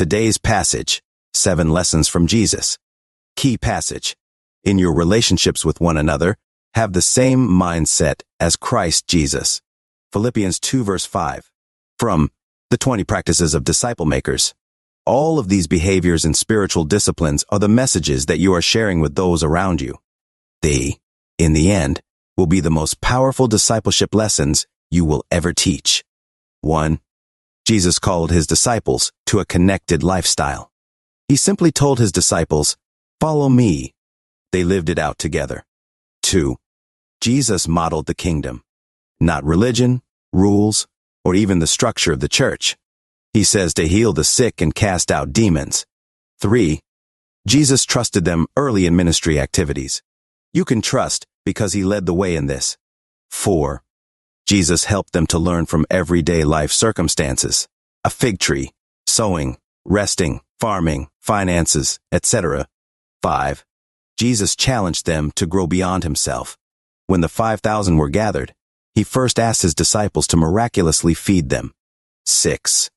Today's passage, Seven Lessons from Jesus. Key passage. In your relationships with one another, have the same mindset as Christ Jesus. Philippians 2 verse 5. From the 20 practices of disciple makers. All of these behaviors and spiritual disciplines are the messages that you are sharing with those around you. They, in the end, will be the most powerful discipleship lessons you will ever teach. 1. Jesus called his disciples to a connected lifestyle. He simply told his disciples, follow me. They lived it out together. 2. Jesus modeled the kingdom. Not religion, rules, or even the structure of the church. He says to heal the sick and cast out demons. 3. Jesus trusted them early in ministry activities. You can trust because he led the way in this. 4. Jesus helped them to learn from everyday life circumstances. A fig tree, sowing, resting, farming, finances, etc. 5. Jesus challenged them to grow beyond himself. When the 5,000 were gathered, he first asked his disciples to miraculously feed them. 6.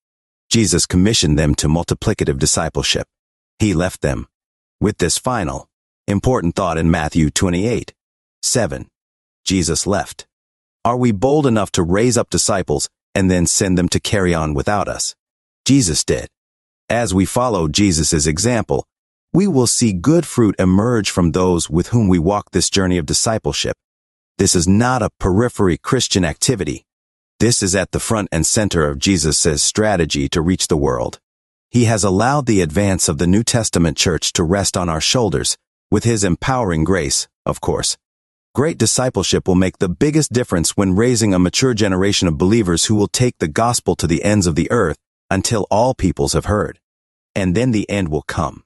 Jesus commissioned them to multiplicative discipleship. He left them with this final, important thought in Matthew 28. 7. Jesus left. Are we bold enough to raise up disciples and then send them to carry on without us? Jesus did. As we follow Jesus' example, we will see good fruit emerge from those with whom we walk this journey of discipleship. This is not a periphery Christian activity. This is at the front and center of Jesus' strategy to reach the world. He has allowed the advance of the New Testament church to rest on our shoulders, with his empowering grace, of course. Great discipleship will make the biggest difference when raising a mature generation of believers who will take the gospel to the ends of the earth until all peoples have heard. And then the end will come.